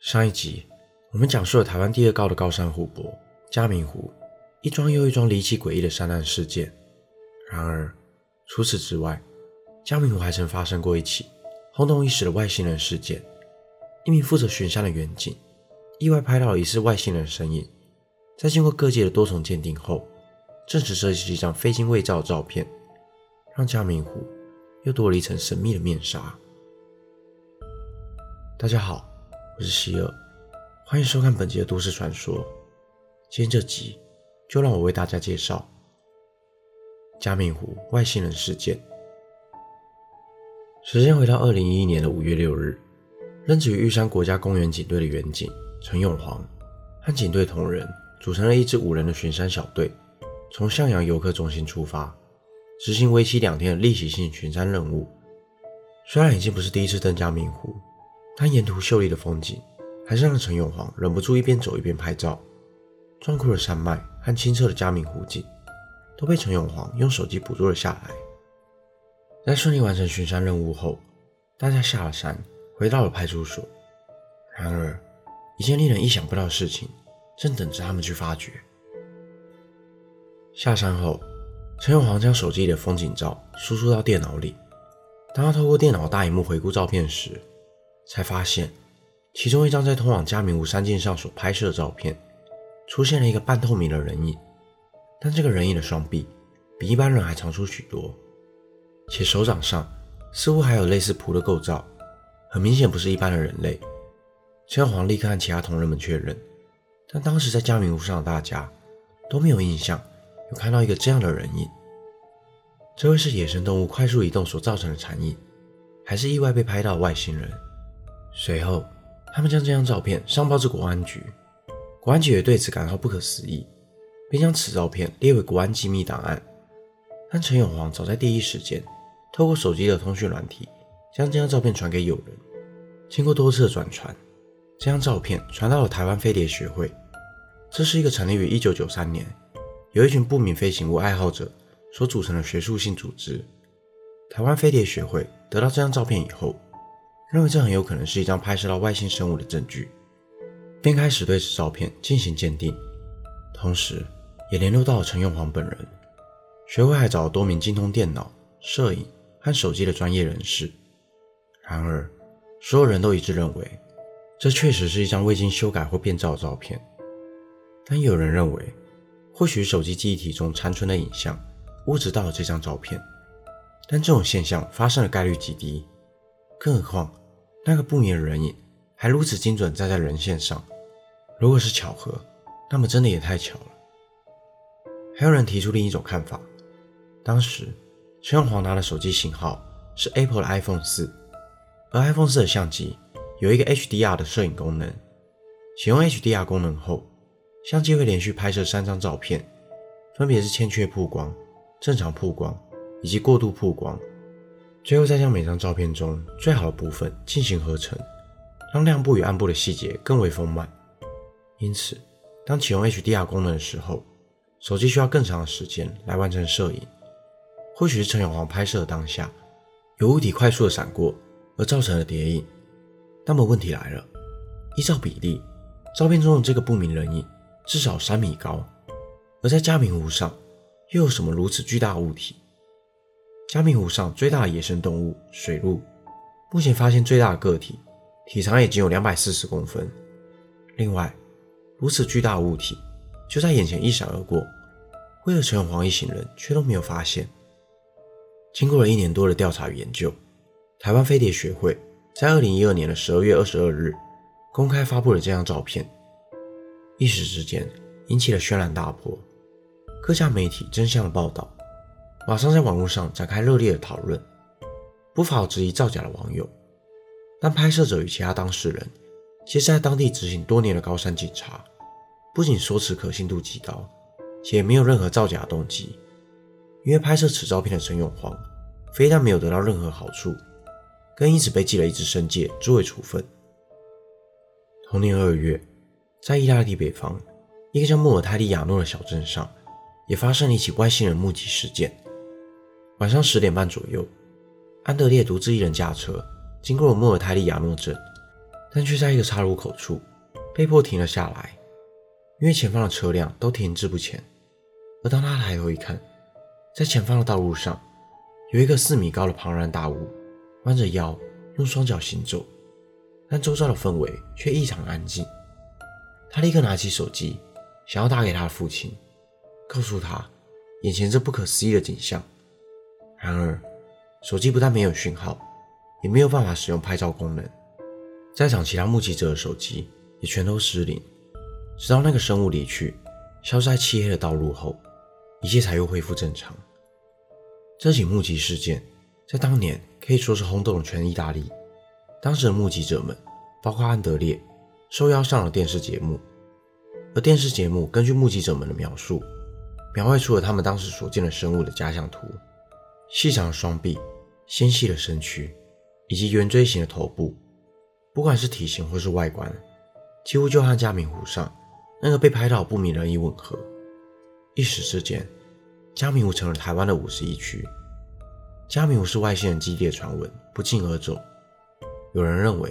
上一集我们讲述了台湾第二高的高山湖泊嘉明湖，一桩又一桩离奇诡异的山难事件。然而，除此之外，嘉明湖还曾发生过一起轰动一时的外星人事件。一名负责巡山的员警意外拍到了疑似外星人的身影，在经过各界的多重鉴定后，证实这是一张非经伪造的照片，让嘉明湖又多了一层神秘的面纱。大家好。我是希尔，欢迎收看本集的都市传说。今天这集就让我为大家介绍加冕湖外星人事件。时间回到二零一一年的五月六日，任职于玉山国家公园警队的员警陈永煌和警队同仁组成了一支五人的巡山小队，从向阳游客中心出发，执行为期两天的例行性巡山任务。虽然已经不是第一次登嘉明湖。看沿途秀丽的风景，还是让陈永煌忍不住一边走一边拍照。壮阔的山脉和清澈的嘉明湖景，都被陈永煌用手机捕捉了下来。在顺利完成巡山任务后，大家下了山，回到了派出所。然而，一件令人意想不到的事情正等着他们去发掘。下山后，陈永煌将手机里的风景照输出到电脑里。当他透过电脑大荧幕回顾照片时，才发现，其中一张在通往嘉明湖山径上所拍摄的照片，出现了一个半透明的人影。但这个人影的双臂比一般人还长出许多，且手掌上似乎还有类似蹼的构造，很明显不是一般的人类。陈小黄立刻和其他同仁们确认，但当时在嘉明湖上的大家都没有印象有看到一个这样的人影。这会是野生动物快速移动所造成的残影，还是意外被拍到的外星人？随后，他们将这张照片上报至国安局，国安局也对此感到不可思议，并将此照片列为国安机密档案。但陈永煌早在第一时间透过手机的通讯软体，将这张照片传给友人。经过多次的转传，这张照片传到了台湾飞碟学会。这是一个成立于1993年，由一群不明飞行物爱好者所组成的学术性组织。台湾飞碟学会得到这张照片以后。认为这很有可能是一张拍摄到外星生物的证据，便开始对此照片进行鉴定，同时也联络到了陈永煌本人。学会还找了多名精通电脑、摄影和手机的专业人士。然而，所有人都一致认为，这确实是一张未经修改或变造的照片。但有人认为，或许手机记忆体中残存的影像物质到了这张照片，但这种现象发生的概率极低，更何况。那个不明人影还如此精准站在人线上，如果是巧合，那么真的也太巧了。还有人提出另一种看法：当时陈永煌拿的手机型号是 Apple 的 iPhone 四，而 iPhone 四的相机有一个 HDR 的摄影功能。启用 HDR 功能后，相机会连续拍摄三张照片，分别是欠缺曝光、正常曝光以及过度曝光。最后再将每张照片中最好的部分进行合成，让亮部与暗部的细节更为丰满。因此，当启用 HDR 功能的时候，手机需要更长的时间来完成摄影。或许是陈永煌拍摄的当下，有物体快速的闪过而造成了叠影。那么问题来了，依照比例，照片中的这个不明人影至少三米高，而在嘉明湖上又有什么如此巨大的物体？嘉明湖上最大的野生动物水鹿，目前发现最大的个体，体长也仅有两百四十公分。另外，如此巨大的物体就在眼前一闪而过，为何陈永煌一行人却都没有发现？经过了一年多的调查与研究，台湾飞碟学会在二零一二年的十二月二十二日公开发布了这张照片，一时之间引起了轩然大波，各家媒体争相的报道。马上在网络上展开热烈的讨论，不乏质疑造假的网友。但拍摄者与其他当事人，皆是在当地执行多年的高山警察，不仅说辞可信度极高，且没有任何造假动机。因为拍摄此照片的陈永煌，非但没有得到任何好处，更因此被记了一支申诫作为处分。同年二月，在意大利北方一个叫莫尔泰利亚诺的小镇上，也发生了一起外星人目击事件。晚上十点半左右，安德烈独自一人驾车经过了莫尔泰利亚诺镇。但却在一个岔路口处被迫停了下来，因为前方的车辆都停滞不前。而当他抬头一看，在前方的道路上有一个四米高的庞然大物，弯着腰用双脚行走，但周遭的氛围却异常安静。他立刻拿起手机，想要打给他的父亲，告诉他眼前这不可思议的景象。然而，手机不但没有讯号，也没有办法使用拍照功能。在场其他目击者的手机也全都失灵。直到那个生物离去，消失在漆黑的道路后，一切才又恢复正常。这起目击事件在当年可以说是轰动了全意大利。当时的目击者们，包括安德烈。受邀上了电视节目，而电视节目根据目击者们的描述，描绘出了他们当时所见的生物的假想图：细长的双臂、纤细的身躯以及圆锥形的头部。不管是体型或是外观，几乎就和加明湖上那个被拍到不明人影吻合。一时之间，加明湖成了台湾的五十一区。加明湖是外星人基地的传闻不胫而走，有人认为。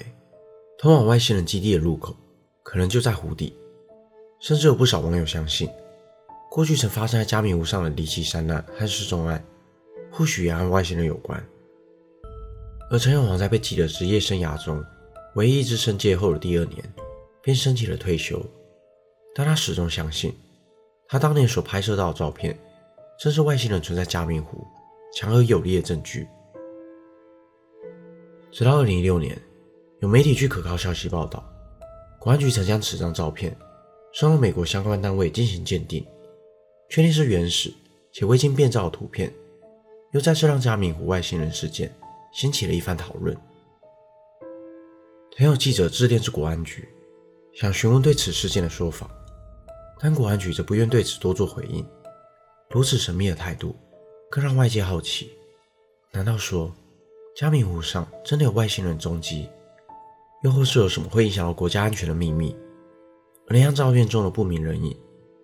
通往外星人基地的入口可能就在湖底，甚至有不少网友相信，过去曾发生在加明湖上的离奇山难和失踪案，或许也和外星人有关。而陈永煌在被记的职业生涯中，唯一一支升阶后的第二年，便申请了退休，但他始终相信，他当年所拍摄到的照片，正是外星人存在加明湖强而有力的证据。直到二零一六年。有媒体据可靠消息报道，公安局曾将此张照片送到美国相关单位进行鉴定，确定是原始且未经变造的图片，又再次让加明湖外星人事件掀起了一番讨论。曾有记者致电至国安局，想询问对此事件的说法，但国安局则不愿对此多做回应。如此神秘的态度，更让外界好奇：难道说加明湖上真的有外星人踪迹？又或是有什么会影响到国家安全的秘密？而那张照片中的不明人影，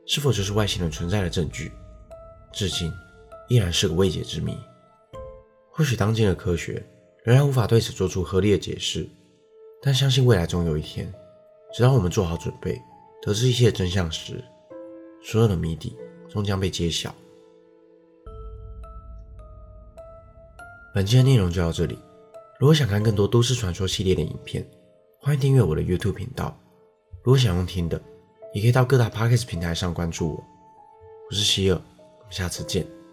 是否就是外星人存在的证据？至今依然是个未解之谜。或许当今的科学仍然无法对此做出合理的解释，但相信未来总有一天，直到我们做好准备，得知一切真相时，所有的谜底终将被揭晓。本期的内容就到这里。如果想看更多都市传说系列的影片，欢迎订阅我的 YouTube 频道。如果想用听的，也可以到各大 Podcast 平台上关注我。我是希尔，我们下次见。